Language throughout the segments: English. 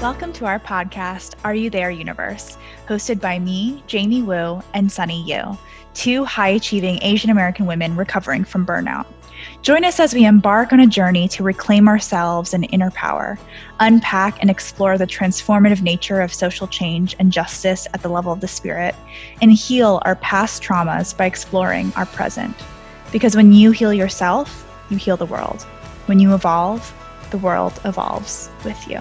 Welcome to our podcast, Are You There Universe, hosted by me, Jamie Wu, and Sunny Yu, two high achieving Asian American women recovering from burnout. Join us as we embark on a journey to reclaim ourselves and inner power, unpack and explore the transformative nature of social change and justice at the level of the spirit, and heal our past traumas by exploring our present. Because when you heal yourself, you heal the world. When you evolve, the world evolves with you.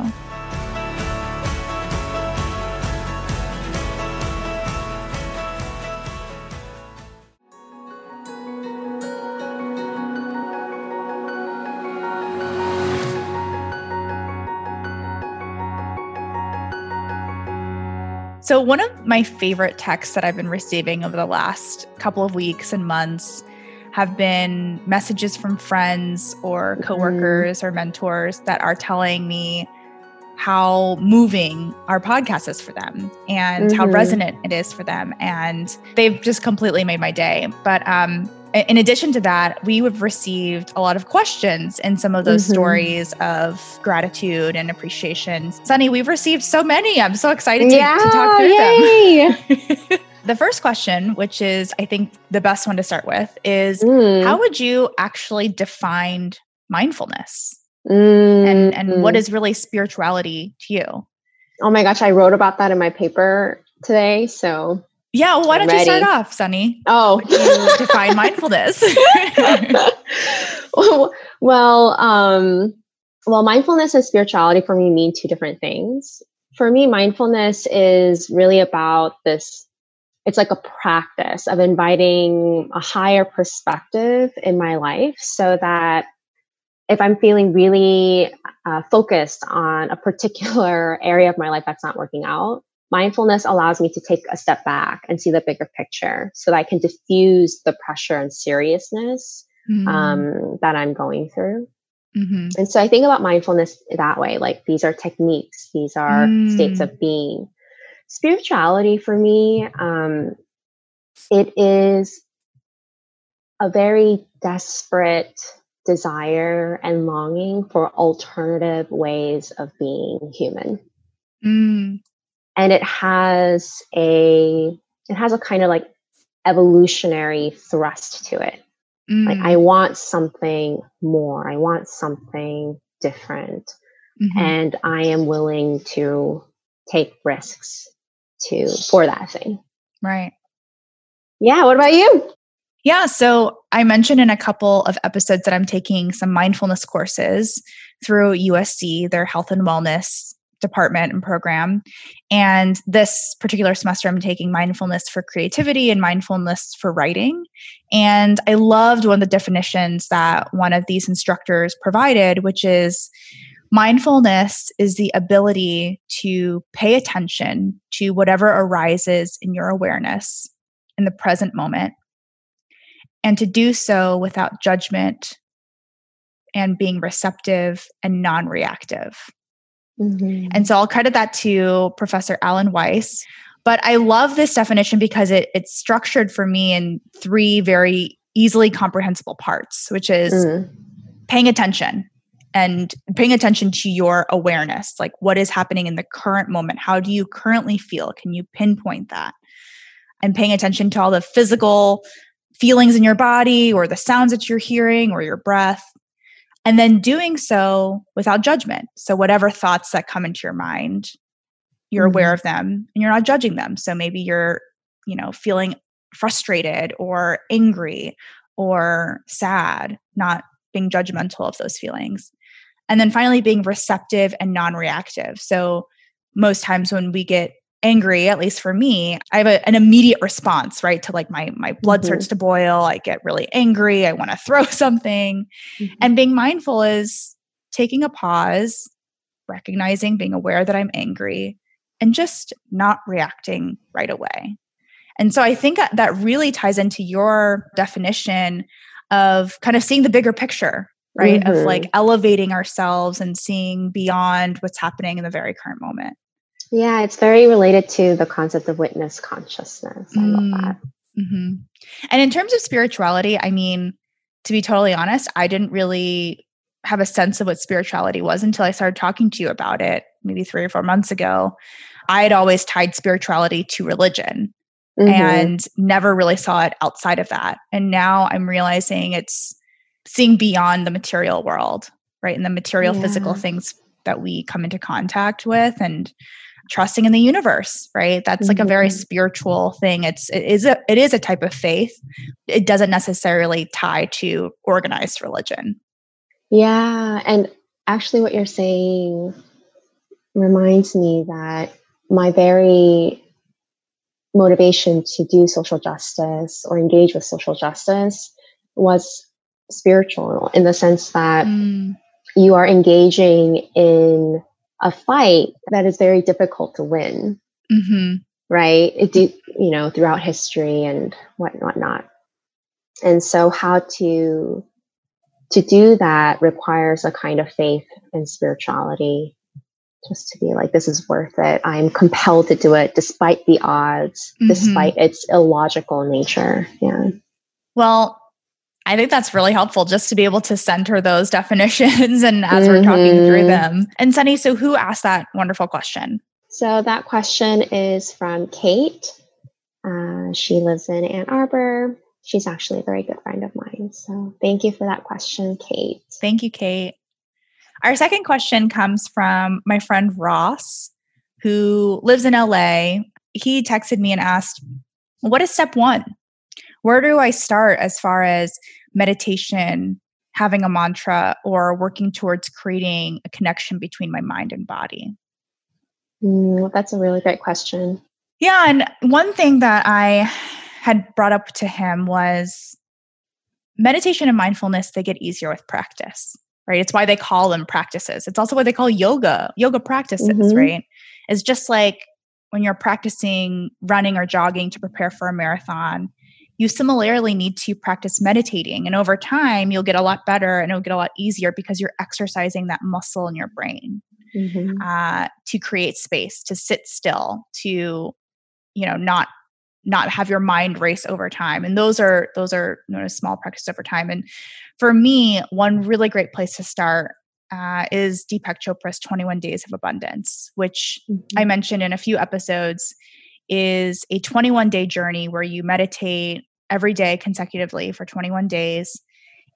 So, one of my favorite texts that I've been receiving over the last couple of weeks and months have been messages from friends or mm-hmm. coworkers mm. or mentors that are telling me how moving our podcast is for them and mm-hmm. how resonant it is for them. And they've just completely made my day. But um, in addition to that, we have received a lot of questions in some of those mm-hmm. stories of gratitude and appreciation. Sunny, we've received so many. I'm so excited to, yeah, to talk through yay. them. the first question, which is, I think, the best one to start with, is mm. how would you actually define mindfulness? Mm. And, and what mm. really spirituality to you? Oh my gosh, I wrote about that in my paper today. So yeah, well, why don't Ready. you start off, Sunny? Oh, define mindfulness. well, um, well, mindfulness and spirituality for me mean two different things. For me, mindfulness is really about this. It's like a practice of inviting a higher perspective in my life, so that if I'm feeling really uh, focused on a particular area of my life that's not working out, mindfulness allows me to take a step back and see the bigger picture so that I can diffuse the pressure and seriousness mm-hmm. um, that I'm going through. Mm-hmm. And so I think about mindfulness that way like these are techniques, these are mm. states of being. Spirituality for me, um, it is a very desperate desire and longing for alternative ways of being human. Mm and it has a it has a kind of like evolutionary thrust to it mm. like i mm. want something more i want something different mm-hmm. and i am willing to take risks to for that thing right yeah what about you yeah so i mentioned in a couple of episodes that i'm taking some mindfulness courses through usc their health and wellness department and program. And this particular semester, I'm taking mindfulness for creativity and mindfulness for writing. And I loved one of the definitions that one of these instructors provided, which is mindfulness is the ability to pay attention to whatever arises in your awareness in the present moment and to do so without judgment and being receptive and non reactive. Mm-hmm. And so I'll credit that to Professor Alan Weiss. But I love this definition because it, it's structured for me in three very easily comprehensible parts, which is mm. paying attention and paying attention to your awareness like what is happening in the current moment how do you currently feel can you pinpoint that and paying attention to all the physical feelings in your body or the sounds that you're hearing or your breath and then doing so without judgment. So, whatever thoughts that come into your mind, you're mm-hmm. aware of them and you're not judging them. So, maybe you're, you know, feeling frustrated or angry or sad, not being judgmental of those feelings. And then finally, being receptive and non reactive. So, most times when we get angry at least for me i have a, an immediate response right to like my my blood mm-hmm. starts to boil i get really angry i want to throw something mm-hmm. and being mindful is taking a pause recognizing being aware that i'm angry and just not reacting right away and so i think that, that really ties into your definition of kind of seeing the bigger picture right mm-hmm. of like elevating ourselves and seeing beyond what's happening in the very current moment yeah, it's very related to the concept of witness consciousness. I mm. love that. Mm-hmm. And in terms of spirituality, I mean, to be totally honest, I didn't really have a sense of what spirituality was until I started talking to you about it maybe three or four months ago, I had always tied spirituality to religion mm-hmm. and never really saw it outside of that. And now I'm realizing it's seeing beyond the material world, right? And the material yeah. physical things that we come into contact with and trusting in the universe right that's like mm-hmm. a very mm-hmm. spiritual thing it's it is a it is a type of faith it doesn't necessarily tie to organized religion yeah and actually what you're saying reminds me that my very motivation to do social justice or engage with social justice was spiritual in the sense that mm. you are engaging in a fight that is very difficult to win. Mm-hmm. Right? It do, you know, throughout history and what whatnot. And so how to to do that requires a kind of faith and spirituality just to be like this is worth it i'm compelled to do it despite the odds mm-hmm. despite its illogical nature yeah well I think that's really helpful just to be able to center those definitions and as mm-hmm. we're talking through mm-hmm. them. And Sunny, so who asked that wonderful question? So that question is from Kate. Uh, she lives in Ann Arbor. She's actually a very good friend of mine. So thank you for that question, Kate. Thank you, Kate. Our second question comes from my friend Ross, who lives in LA. He texted me and asked, What is step one? Where do I start as far as meditation, having a mantra, or working towards creating a connection between my mind and body? Mm, that's a really great question. Yeah. And one thing that I had brought up to him was meditation and mindfulness, they get easier with practice, right? It's why they call them practices. It's also what they call yoga, yoga practices, mm-hmm. right? It's just like when you're practicing running or jogging to prepare for a marathon, you similarly need to practice meditating. And over time, you'll get a lot better and it'll get a lot easier because you're exercising that muscle in your brain mm-hmm. uh, to create space, to sit still, to, you know, not not have your mind race over time and those are those are known as small practice over time and for me one really great place to start uh, is deepak chopra's 21 days of abundance which mm-hmm. i mentioned in a few episodes is a 21 day journey where you meditate every day consecutively for 21 days.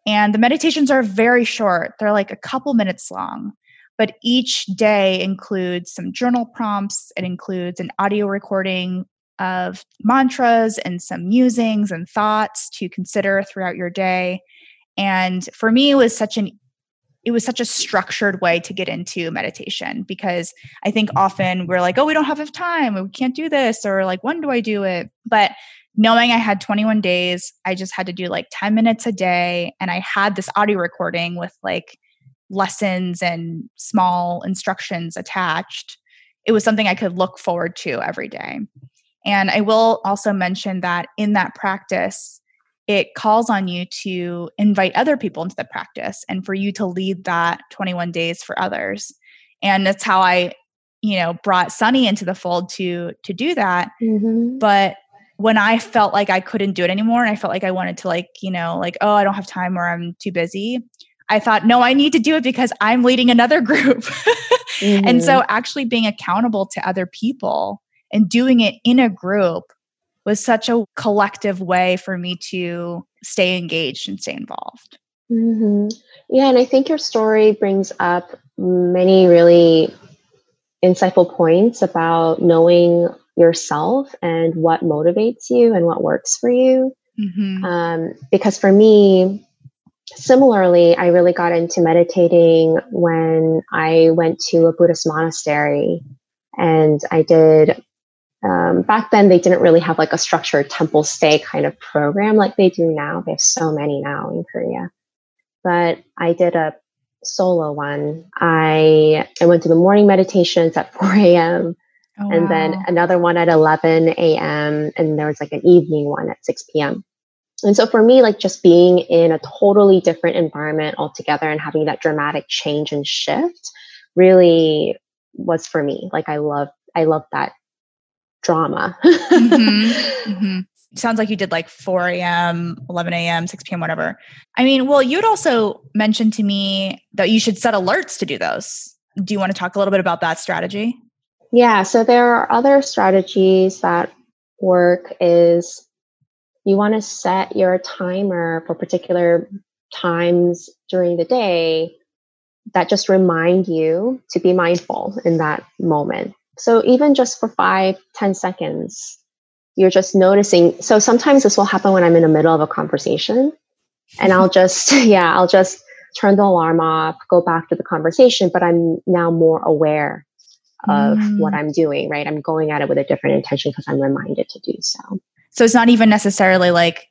And the meditations are very short, they're like a couple minutes long. But each day includes some journal prompts, it includes an audio recording of mantras and some musings and thoughts to consider throughout your day. And for me, it was such an it was such a structured way to get into meditation because I think often we're like, oh, we don't have enough time, we can't do this, or like, when do I do it? But knowing I had 21 days, I just had to do like 10 minutes a day. And I had this audio recording with like lessons and small instructions attached. It was something I could look forward to every day. And I will also mention that in that practice, it calls on you to invite other people into the practice and for you to lead that 21 days for others. And that's how I, you know, brought Sunny into the fold to to do that. Mm-hmm. But when I felt like I couldn't do it anymore and I felt like I wanted to like, you know, like, oh, I don't have time or I'm too busy. I thought, no, I need to do it because I'm leading another group. mm-hmm. And so mm-hmm. actually being accountable to other people and doing it in a group was such a collective way for me to stay engaged and stay involved. Mm-hmm. Yeah. And I think your story brings up many really insightful points about knowing yourself and what motivates you and what works for you. Mm-hmm. Um, because for me, similarly, I really got into meditating when I went to a Buddhist monastery and I did. Um, back then, they didn't really have like a structured temple stay kind of program like they do now. They have so many now in Korea. But I did a solo one. I I went to the morning meditations at 4 a.m. Oh, and wow. then another one at 11 a.m. and there was like an evening one at 6 p.m. And so for me, like just being in a totally different environment altogether and having that dramatic change and shift really was for me. Like I love, I love that drama. mm-hmm. Mm-hmm. Sounds like you did like 4 a.m., 11 a.m., 6 p.m., whatever. I mean, well, you'd also mentioned to me that you should set alerts to do those do you want to talk a little bit about that strategy? Yeah, so there are other strategies that work is you want to set your timer for particular times during the day that just remind you to be mindful in that moment. So even just for five, ten seconds, you're just noticing. So sometimes this will happen when I'm in the middle of a conversation and I'll just, yeah, I'll just turn the alarm off, go back to the conversation, but I'm now more aware of mm. what I'm doing, right? I'm going at it with a different intention because I'm reminded to do so. So it's not even necessarily like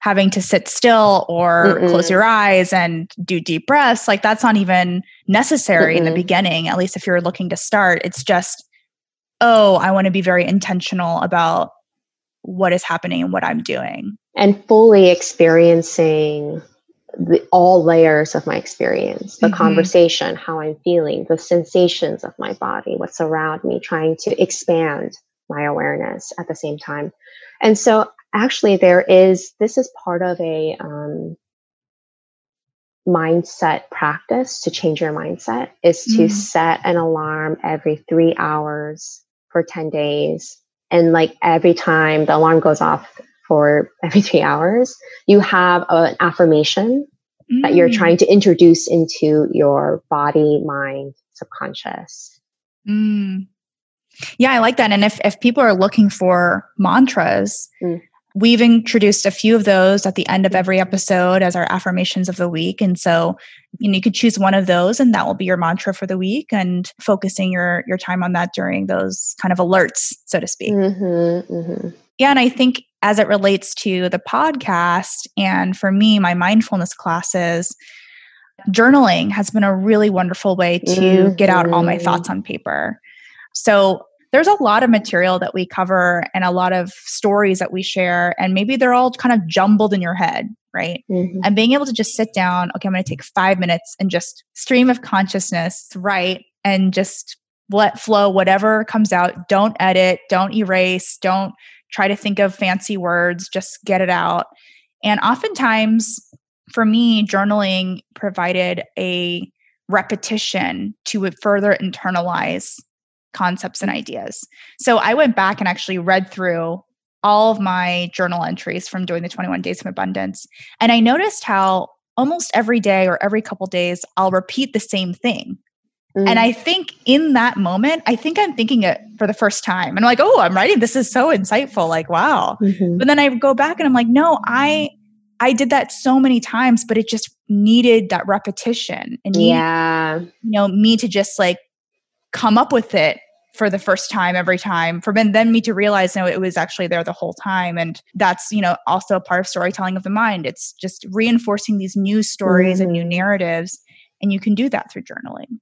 having to sit still or Mm-mm. close your eyes and do deep breaths. Like that's not even necessary Mm-mm. in the beginning, at least if you're looking to start. It's just, oh, I want to be very intentional about what is happening and what I'm doing. And fully experiencing the, all layers of my experience the mm-hmm. conversation, how I'm feeling, the sensations of my body, what's around me, trying to expand my awareness at the same time. And so, actually, there is this is part of a um, mindset practice to change your mindset is to mm. set an alarm every three hours for 10 days. And like every time the alarm goes off, for every three hours, you have an affirmation mm. that you're mm. trying to introduce into your body, mind, subconscious. Mm. Yeah, I like that. And if, if people are looking for mantras, mm. we've introduced a few of those at the end of every episode as our affirmations of the week. And so, you know, you could choose one of those and that will be your mantra for the week and focusing your your time on that during those kind of alerts, so to speak. Mm-hmm, mm-hmm. Yeah, and I think as it relates to the podcast and for me, my mindfulness classes, journaling has been a really wonderful way to mm-hmm. get out all my mm-hmm. thoughts on paper. So there's a lot of material that we cover and a lot of stories that we share, and maybe they're all kind of jumbled in your head, right? Mm-hmm. And being able to just sit down, okay, I'm going to take five minutes and just stream of consciousness, right? And just let flow whatever comes out. Don't edit, don't erase, don't try to think of fancy words, just get it out. And oftentimes, for me, journaling provided a repetition to further internalize concepts and ideas. So I went back and actually read through all of my journal entries from doing the 21 days of abundance. And I noticed how almost every day or every couple days, I'll repeat the same thing. Mm. And I think in that moment, I think I'm thinking it for the first time. And I'm like, oh, I'm writing. This is so insightful. Like, wow. Mm-hmm. But then I go back and I'm like, no, I I did that so many times, but it just needed that repetition and yeah, you know, me to just like come up with it for the first time every time for then me to realize no it was actually there the whole time and that's you know also a part of storytelling of the mind it's just reinforcing these new stories mm-hmm. and new mm-hmm. narratives and you can do that through journaling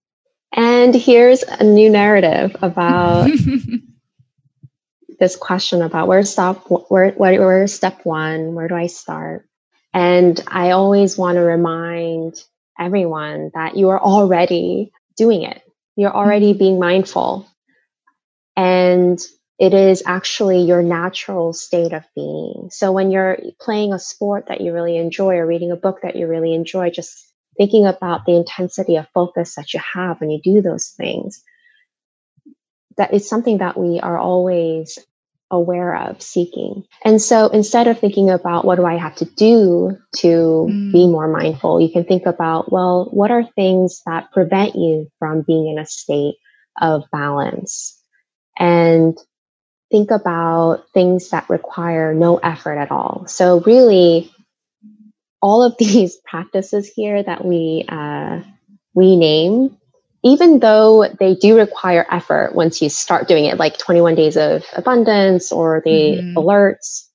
and here's a new narrative about this question about where's stop where, where where's step one where do i start? And i always want to remind everyone that you are already doing it. You're already mm-hmm. being mindful. And it is actually your natural state of being. So when you're playing a sport that you really enjoy or reading a book that you really enjoy just thinking about the intensity of focus that you have when you do those things that is something that we are always aware of seeking. And so instead of thinking about what do i have to do to mm. be more mindful you can think about well what are things that prevent you from being in a state of balance? And think about things that require no effort at all. So really all of these practices here that we uh, we name, even though they do require effort once you start doing it, like 21 days of abundance or the mm-hmm. alerts.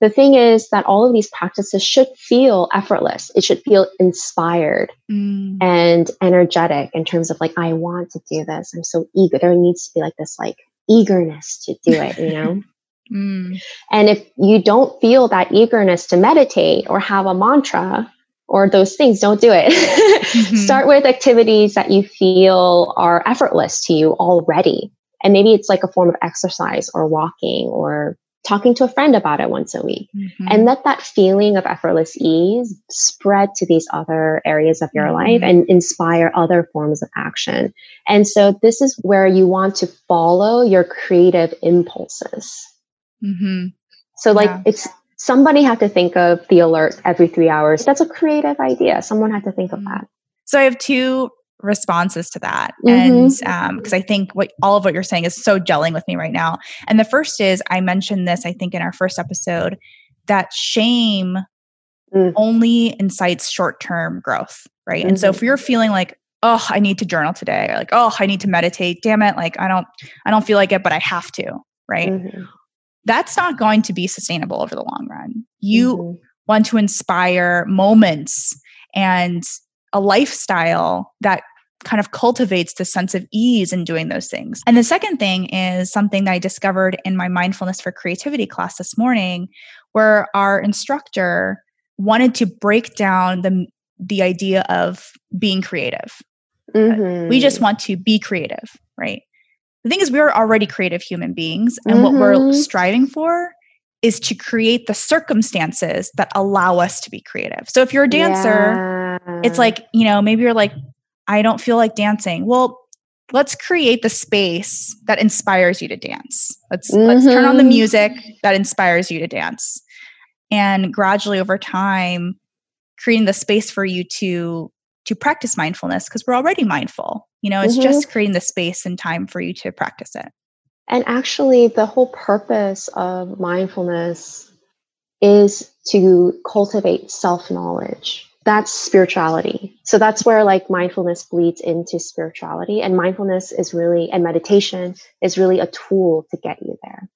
The thing is that all of these practices should feel effortless. It should feel inspired mm. and energetic in terms of like, I want to do this. I'm so eager. There needs to be like this like eagerness to do it, you know? Mm. And if you don't feel that eagerness to meditate or have a mantra or those things, don't do it. mm-hmm. Start with activities that you feel are effortless to you already. And maybe it's like a form of exercise or walking or talking to a friend about it once a week mm-hmm. and let that feeling of effortless ease spread to these other areas of your mm-hmm. life and inspire other forms of action. And so this is where you want to follow your creative impulses. Mm-hmm. So like yeah. it's somebody had to think of the alert every three hours. That's a creative idea. Someone had to think of mm-hmm. that. So I have two responses to that mm-hmm. and because um, i think what all of what you're saying is so gelling with me right now and the first is i mentioned this i think in our first episode that shame mm. only incites short-term growth right mm-hmm. and so if mm-hmm. you're feeling like oh i need to journal today or like oh i need to meditate damn it like i don't i don't feel like it but i have to right mm-hmm. That's not going to be sustainable over the long run you mm-hmm. want to inspire moments and a lifestyle that kind of cultivates the sense of ease in doing those things. And the second thing is something that I discovered in my mindfulness for creativity class this morning, where our instructor wanted to break down the the idea of being creative. Mm-hmm. We just want to be creative, right? The thing is, we're already creative human beings, and mm-hmm. what we're mm-hmm. striving for is to create the circumstances that allow us to be creative. So if you're a dancer, yeah. it's like, you know, maybe you're like, I don't feel like dancing. Well, let's create the space that inspires you to dance. Let's mm-hmm. let's turn on the mm-hmm. music that inspires you to dance. And gradually over time creating the space for you to to practice mindfulness because we're already mindful. You know, it's mm-hmm. just creating the space and time for you to practice it. And actually, the whole purpose of mindfulness is to cultivate self knowledge. That's spirituality. So that's where like mindfulness bleeds into spirituality. And mindfulness is really, and meditation is really a tool to get you there.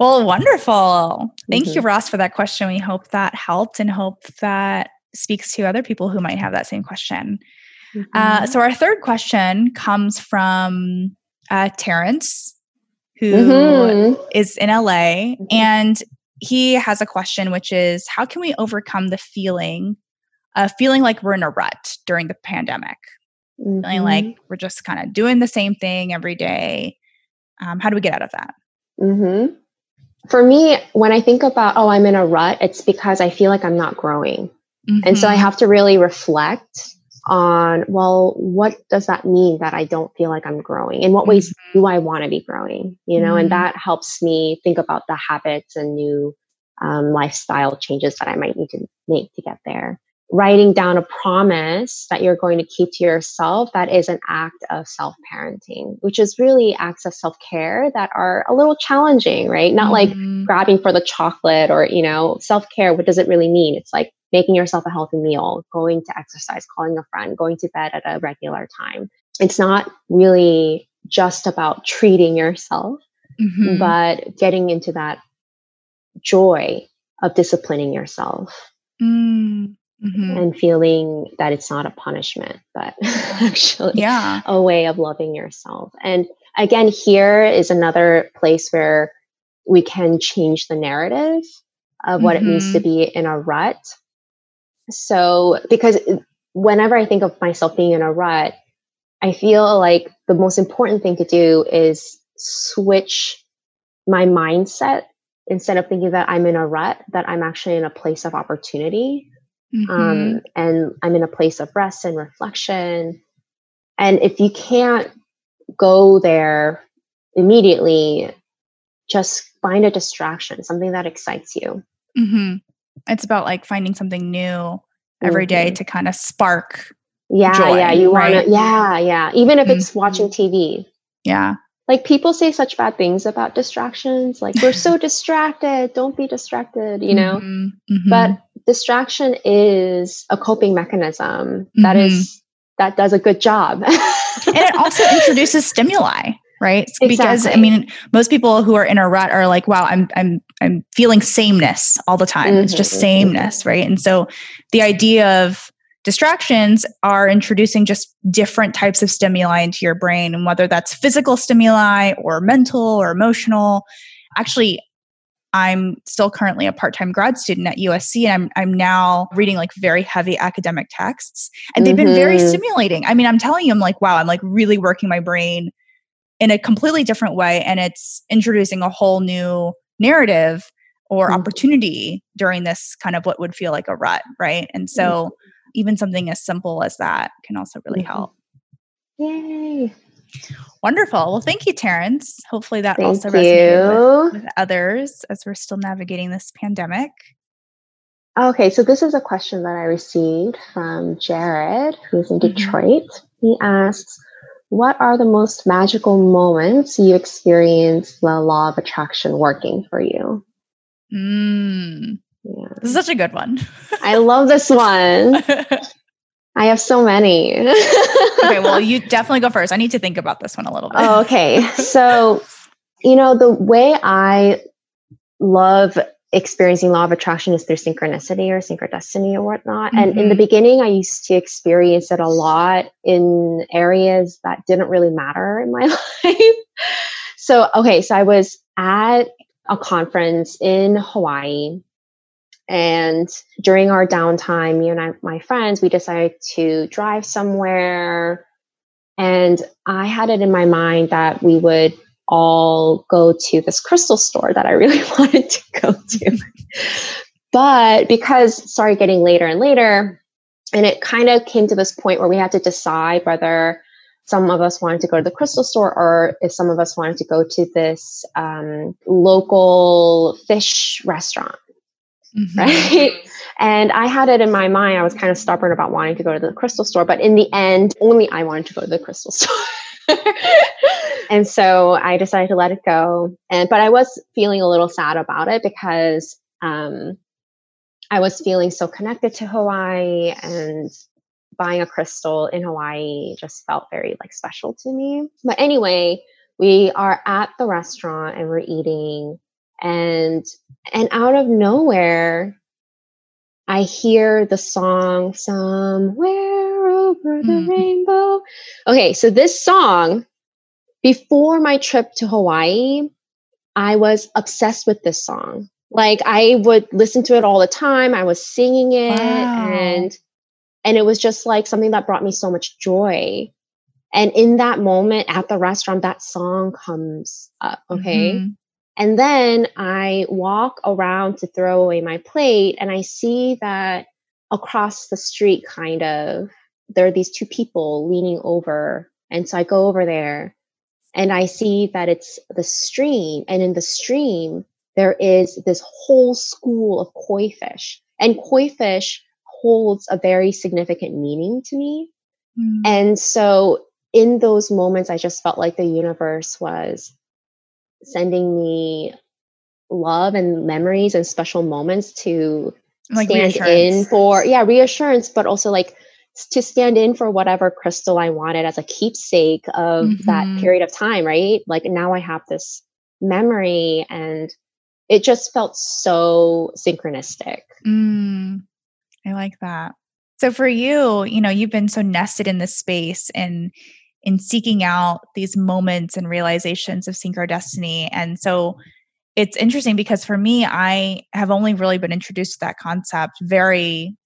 Well, wonderful. Thank mm-hmm. you, Ross, for that question. We hope that helped and hope that speaks to other people who might have that same question. Uh, mm-hmm. Uh, so, our third question comes from uh, Terrence, who mm-hmm. is in LA. Mm-hmm. And he has a question, which is how can we overcome the feeling of feeling like we're in a rut during the pandemic? Mm-hmm. Feeling like we're just kind of doing the same thing every day. Um, how do we get out of that? Mm-hmm. For me, when I think about, oh, I'm in a rut, it's because I feel like I'm not growing. And so I mm-hmm. have to really reflect on, well, what does that mean that I don't feel like I'm growing? In what ways mm-hmm. do I want to be growing? You know, mm-hmm. and that helps me think about the habits and new um, lifestyle changes that I might need to make to get there. Writing down a promise that you're going to keep to yourself that is an act of self parenting, which is really acts of self care that are a little challenging, right? Not mm-hmm. like grabbing for the chocolate or, you know, self care. What does it really mean? It's like making yourself a healthy meal, going to exercise, calling a friend, going to bed at a regular time. It's not really just about treating yourself, mm-hmm. but getting into that joy of disciplining yourself. Mm. Mm-hmm. and feeling that it's not a punishment, but actually yeah. a way of loving yourself. And again, here is another place where we can change the narrative of what mm-hmm. it means to mm-hmm. be in a rut so, because whenever I think of myself being in a rut, I feel like the most important thing to do is switch my mindset instead of thinking that I'm in a rut, that I'm actually in a place of opportunity. Mm-hmm. Um, and I'm in a place of rest and reflection. And if you can't go there immediately, just find a distraction, something that excites you. Mm-hmm it's about like finding something new every day mm-hmm. to kind of spark yeah joy, yeah you want to yeah yeah even if it's mm-hmm. watching tv yeah like people say such bad things about distractions like we're so distracted don't be distracted you know mm-hmm. mm-hmm. but distraction is a coping mechanism that mm-hmm. is that does a good job and it also introduces stimuli right exactly. because i mean most people who are in a rut are like wow i'm i'm i'm feeling sameness all the time mm-hmm. it's just mm-hmm, sameness right and so the idea of distractions are introducing just different types of stimuli into your brain and whether that's physical stimuli or mental or emotional actually I'm still currently a part-time grad student at USC and I'm I'm now reading like very heavy academic texts and they've mm-hmm. been very mm-hmm. stimulating. I mean, I'm telling you I'm like wow, I'm like really working my brain in a completely different way and it's introducing a whole new narrative or mm-hmm. opportunity during this kind of what would feel like a rut, right? And so mm-hmm. even something as simple as that can also really mm-hmm. help. Yay. Wonderful. Well, thank you, Terrence. Hopefully that thank also resonated with, with others as we're still navigating this pandemic. Okay, so this is a question that I received from Jared, who's in mm-hmm. Detroit. He asks, What are the most magical moments you experienced the law of attraction working for you? Mm. Yeah. This is such a good one. I love this one. I have so many. okay, well, you definitely go first. I need to think about this one a little bit. Oh, okay. So, you know, the way I love experiencing law of attraction is through synchronicity or synchrodestiny or whatnot. Mm-hmm. And in the mm-hmm. beginning, I used to experience it a lot in areas that didn't really matter in my life. so, okay, so I was at a conference in Hawaii. And during our downtime, me and I, my friends, we decided to drive somewhere. And I had it in my mind that we would all go to this crystal store that I really wanted to go to. but because it started getting later and later, and it kind of came to this point where we had to decide whether some of us wanted to go to the crystal store or if some of us wanted to go to this um, local fish restaurant mm-hmm. right and i had it in my mind i was kind of stubborn about wanting to go to the crystal store but in the end only i wanted to go to the crystal store and so i decided to let it go and but i was feeling a little sad about it because um, i was feeling so connected to hawaii and buying a crystal in Hawaii just felt very like special to me. But anyway, we are at the restaurant and we're eating and and out of nowhere I hear the song somewhere over the mm. rainbow. Okay, so this song before my trip to Hawaii, I was obsessed with this song. Like I would listen to it all the time. I was singing it wow. and and it was just like something that brought me so much joy. And in that moment at the restaurant, that song comes up. Okay. Mm-hmm. And then I walk around to throw away my plate and I see that across the street, kind of, there are these two people leaning over. And so I go over there and I see that it's the stream. And in the stream, there is this whole school of koi fish. And koi fish holds a very significant meaning to me. Mm. And so in those moments, I just felt like the universe was sending me love and memories and special moments to like stand in for, yeah, reassurance, but also like to stand in for whatever crystal I wanted as a keepsake of mm-hmm. that period of time, right? Like now I have this memory and it just felt so synchronistic. Mm. I like that. So for you, you know, you've been so nested in this space and in seeking out these moments and realizations of synchrodestiny. And so it's interesting because for me, I have only really been introduced to that concept very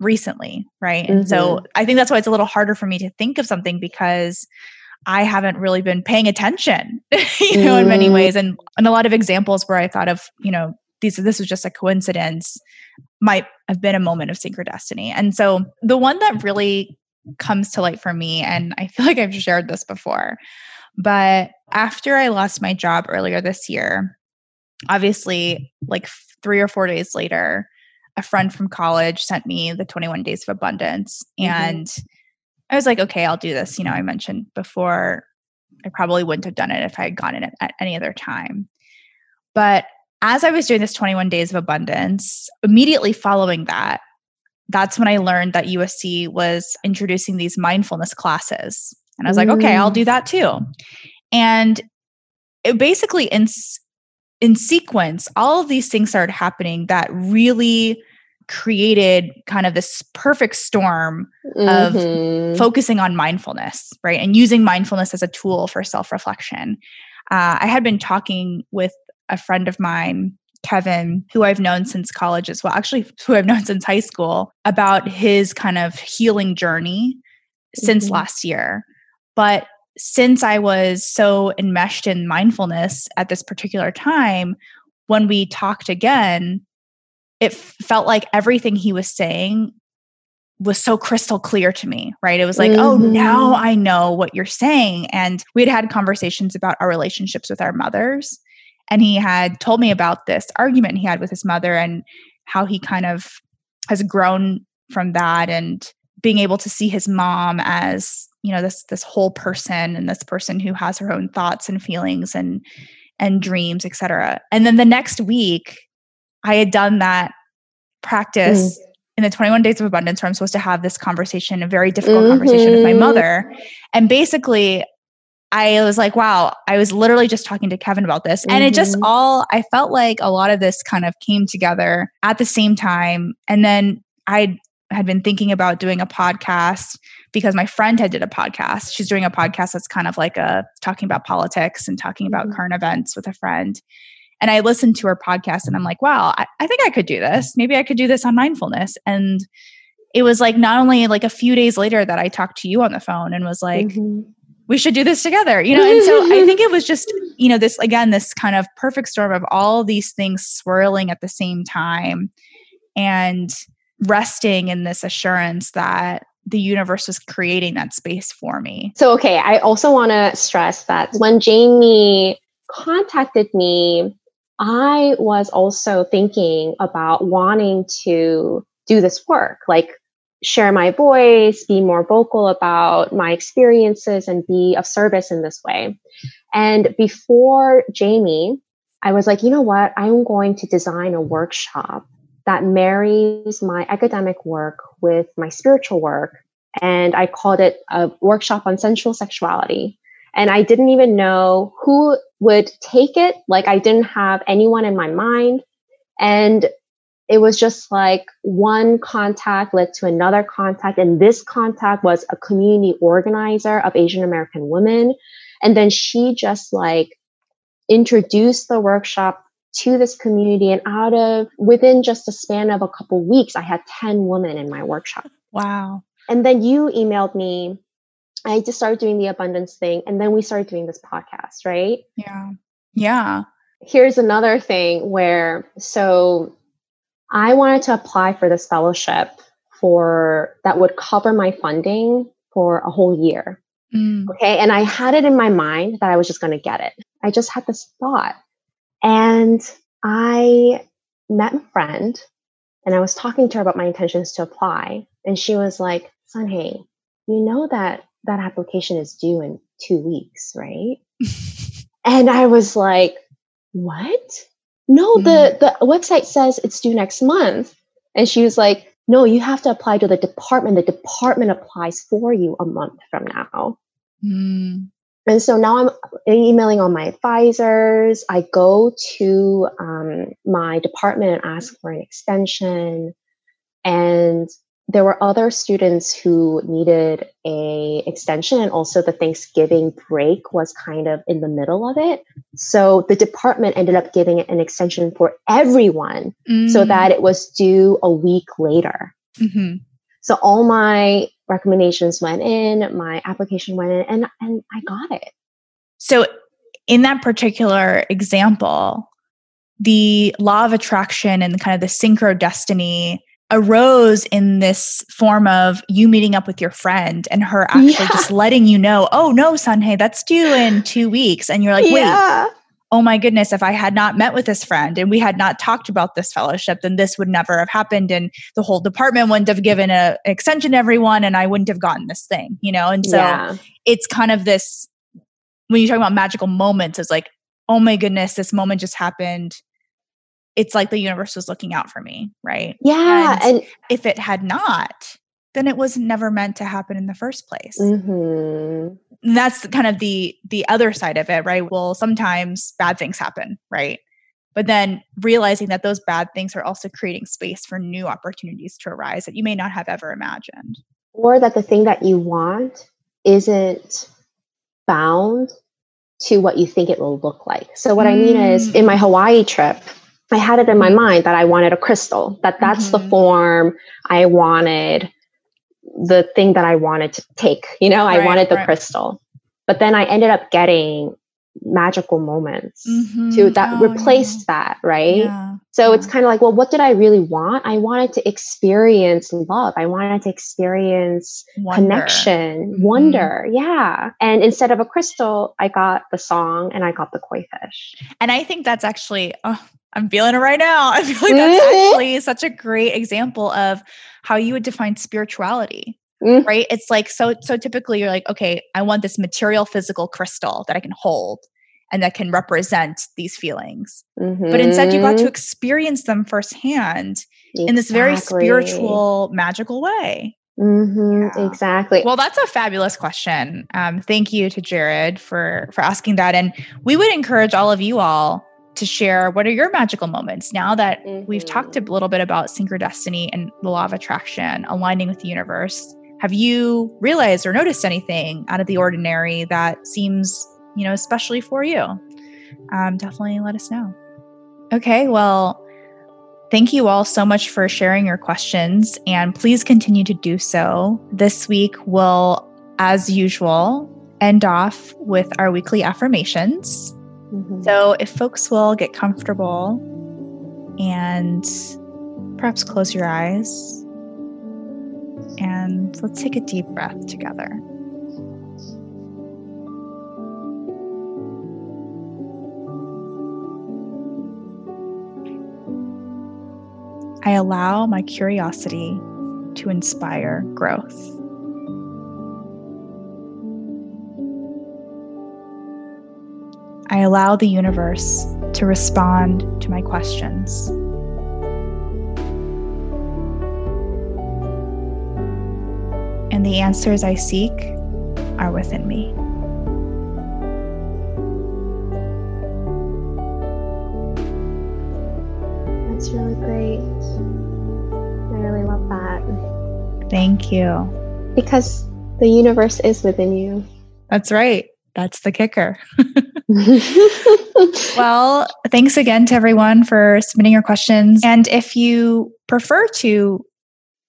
recently, right? And mm-hmm. so I think that's why it's a little harder for me to think of something because I haven't really been paying attention, you know, mm. in many mm. ways. And and a lot of examples where I thought of, you know, these this was just a coincidence might have been a moment of synchrodestiny. And so the one that really comes to light for me, and I feel like I've shared this before, but after I lost my job earlier this year, obviously, like three or four days later, a friend from college sent me the 21 Days of Abundance. Mm-hmm. And I was like, okay, I'll do this. You know, I mentioned before, I probably wouldn't have done it if I had gotten it at any other time. But as I was doing this 21 days of abundance, immediately following that, that's when I learned that USC was introducing these mindfulness classes. And I was like, okay, I'll do that too. And it basically in in sequence, all of these things started happening that really created kind of this perfect storm mm-hmm. of focusing on mindfulness, right? And using mindfulness as a tool for self reflection. Uh, I had been talking with a friend of mine, Kevin, who I've known since college as well, actually, who I've known since high school, about his kind of healing journey mm-hmm. since last year. But since I was so enmeshed in mindfulness at this particular time, when we talked again, it felt like everything he was saying was so crystal clear to me, right? It was like, mm-hmm. oh, now I know what you're saying. And we had had conversations about our relationships with our mothers. And he had told me about this argument he had with his mother and how he kind of has grown from that and being able to see his mom as you know this this whole person and this person who has her own thoughts and feelings and and dreams etc and then the next week i had done that practice mm. in the 21 days of abundance where i'm supposed to have this conversation a very difficult mm-hmm. conversation with my mother and basically I was like, wow, I was literally just talking to Kevin about this. And mm-hmm. it just mm-hmm. all, I felt like a lot of this kind of came together at the same time. And then I had been thinking about doing a podcast because my friend had did a podcast. She's doing a podcast that's kind of like a talking about politics and talking about mm-hmm. current events with a friend. And I listened to her podcast and I'm like, wow, I, I think I could do this. Maybe I could do this on mindfulness. And it was like not only like a few days later that I talked to you on the phone and was like, mm-hmm. We should do this together, you know? And so I think it was just, you know, this again, this kind of perfect storm of all these things swirling at the same time. And resting in this assurance that the universe was creating that space for me. So, okay, I also want to stress that when Jamie contacted me, I was also thinking about wanting to do this work, like share my voice, be more vocal about my experiences, and be of service in this way. And before Jamie, I was like, you know what? I'm going to design a workshop that marries my academic work with my spiritual work. And I called it a workshop on sensual sexuality. And I didn't even know who would take it. Like, I didn't have anyone in my mind. And it was just like one contact led to another contact. And this contact was a community organizer of Asian American women. And then she just like introduced the workshop to this community and out of within just a span of a couple weeks i had 10 women in my workshop. Wow. And then you emailed me. I just started doing the abundance thing and then we started doing this podcast right? Yeah. Yeah. Here's another thing where so i wanted to apply for this fellowship for that would cover my funding for a whole year mm. okay and i had it in my mind that i was just going to get it i just had this thought and I met a friend and I was talking to her about my intentions to apply. And she was like, Sunhei, you know that that application is due in two weeks, right? and I was like, what? No, mm. the, the website says it's due next month. And she was like, no, you have to apply to the department. The department applies for you a month from now. Mm. And so now I'm emailing all my advisors. I go to um, my department and ask for an extension. And there were other students who needed a extension and also the Thanksgiving break was kind of in the middle of it. So the department ended up giving an extension for everyone mm. so that it was due a week later. Mm-hmm. So all my recommendations went in, my application went in, and and I got it. So in that particular example, the law of attraction and kind of the synchro destiny arose in this form of you meeting up with your friend and her actually yeah. just letting you know, oh no, Sunhei, that's due in two weeks. And you're like, wait, yeah oh my goodness, if I had not met with this friend and we had not talked about this fellowship, then this would never have happened. And the whole department wouldn't have given a, an extension to everyone and I wouldn't have gotten this thing, you know? And so yeah. it's kind of this, when you talk about magical moments, it's like, oh my goodness, this moment just happened. It's like the universe was looking out for me, right? Yeah. And, and if it had not, then it was never meant to happen in the first place. Mm-hmm. that's kind of the the other side of it, right? Well, sometimes bad things happen, right? But then realizing that those bad things are also creating space for new opportunities to arise that you may not have ever imagined. Or that the thing that you want isn't bound to what you think it will look like. So what mm. I mean is in my mm. Hawaii trip, I had it in my mind that I wanted a crystal, that that's mm-hmm. the form I wanted the thing that I wanted to take. You know, right, I wanted the right. crystal. But then I ended up getting magical moments mm-hmm. to that oh, replaced yeah. that right yeah. so yeah. it's kind of like well what did i really want i wanted to experience love i wanted to experience wonder. connection mm-hmm. wonder yeah and instead of a crystal i got the song and i got the koi fish and i think that's actually oh, i'm feeling it right now i feel like that's actually such a great example of how you would define spirituality mm. right it's like so so typically you're like okay i want this material physical crystal that i can hold and that can represent these feelings mm-hmm. but instead you got to mm-hmm. experience them firsthand exactly. in this very spiritual magical way Mm-hmm, yeah. Exactly. Well, that's a fabulous question. Um, thank you to Jared for for asking that, and we would encourage all of you all to share what are your magical moments now that mm-hmm. we've talked a little bit about synchrodestiny and the law of attraction aligning with the universe. Have you realized or noticed anything out of the ordinary that seems, you know, especially for you? Um, definitely let us know. Okay, well, thank you all so much for sharing your questions, and please continue to do so. This week, we'll, as usual, end off with our weekly affirmations. Mm-hmm. So, if folks will get comfortable and perhaps close your eyes and let's take a deep breath together. I allow my curiosity to inspire growth. I allow the universe to respond to my questions. and the answers I seek are within me. That's really great. I really love that. Thank you. Because the universe is within you. That's right. That's the kicker. well, thanks again to everyone for submitting your questions. And if you prefer to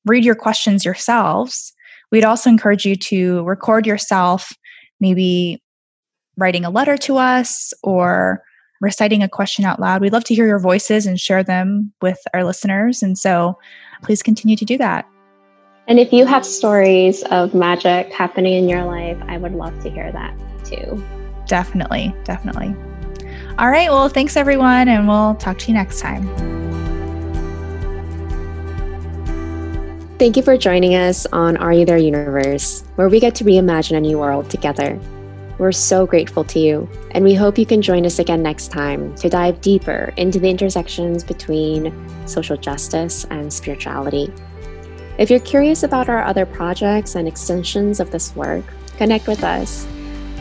read your questions yourselves, We'd also encourage you to record yourself, maybe writing a letter to us or reciting a question out loud. We'd love to hear your voices and share them with our listeners. And so please continue to do that. And if you have stories of magic happening in your life, I would love to hear that too. Definitely, definitely. All right. Well, thanks everyone, and we'll talk to you next time. Thank you for joining us on Are You There Universe, where we get to reimagine a new world together. We're so grateful to you, and we hope you can join us again next time to dive deeper into the intersections between social justice and spirituality. If you're curious about our other projects and extensions of this work, connect with us.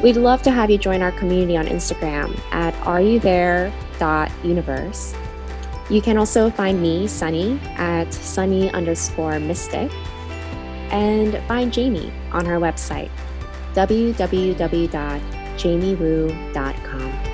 We'd love to have you join our community on Instagram at areyouthere.universe you can also find me, Sunny, at sunny underscore mystic, and find Jamie on her website, www.jamiewu.com.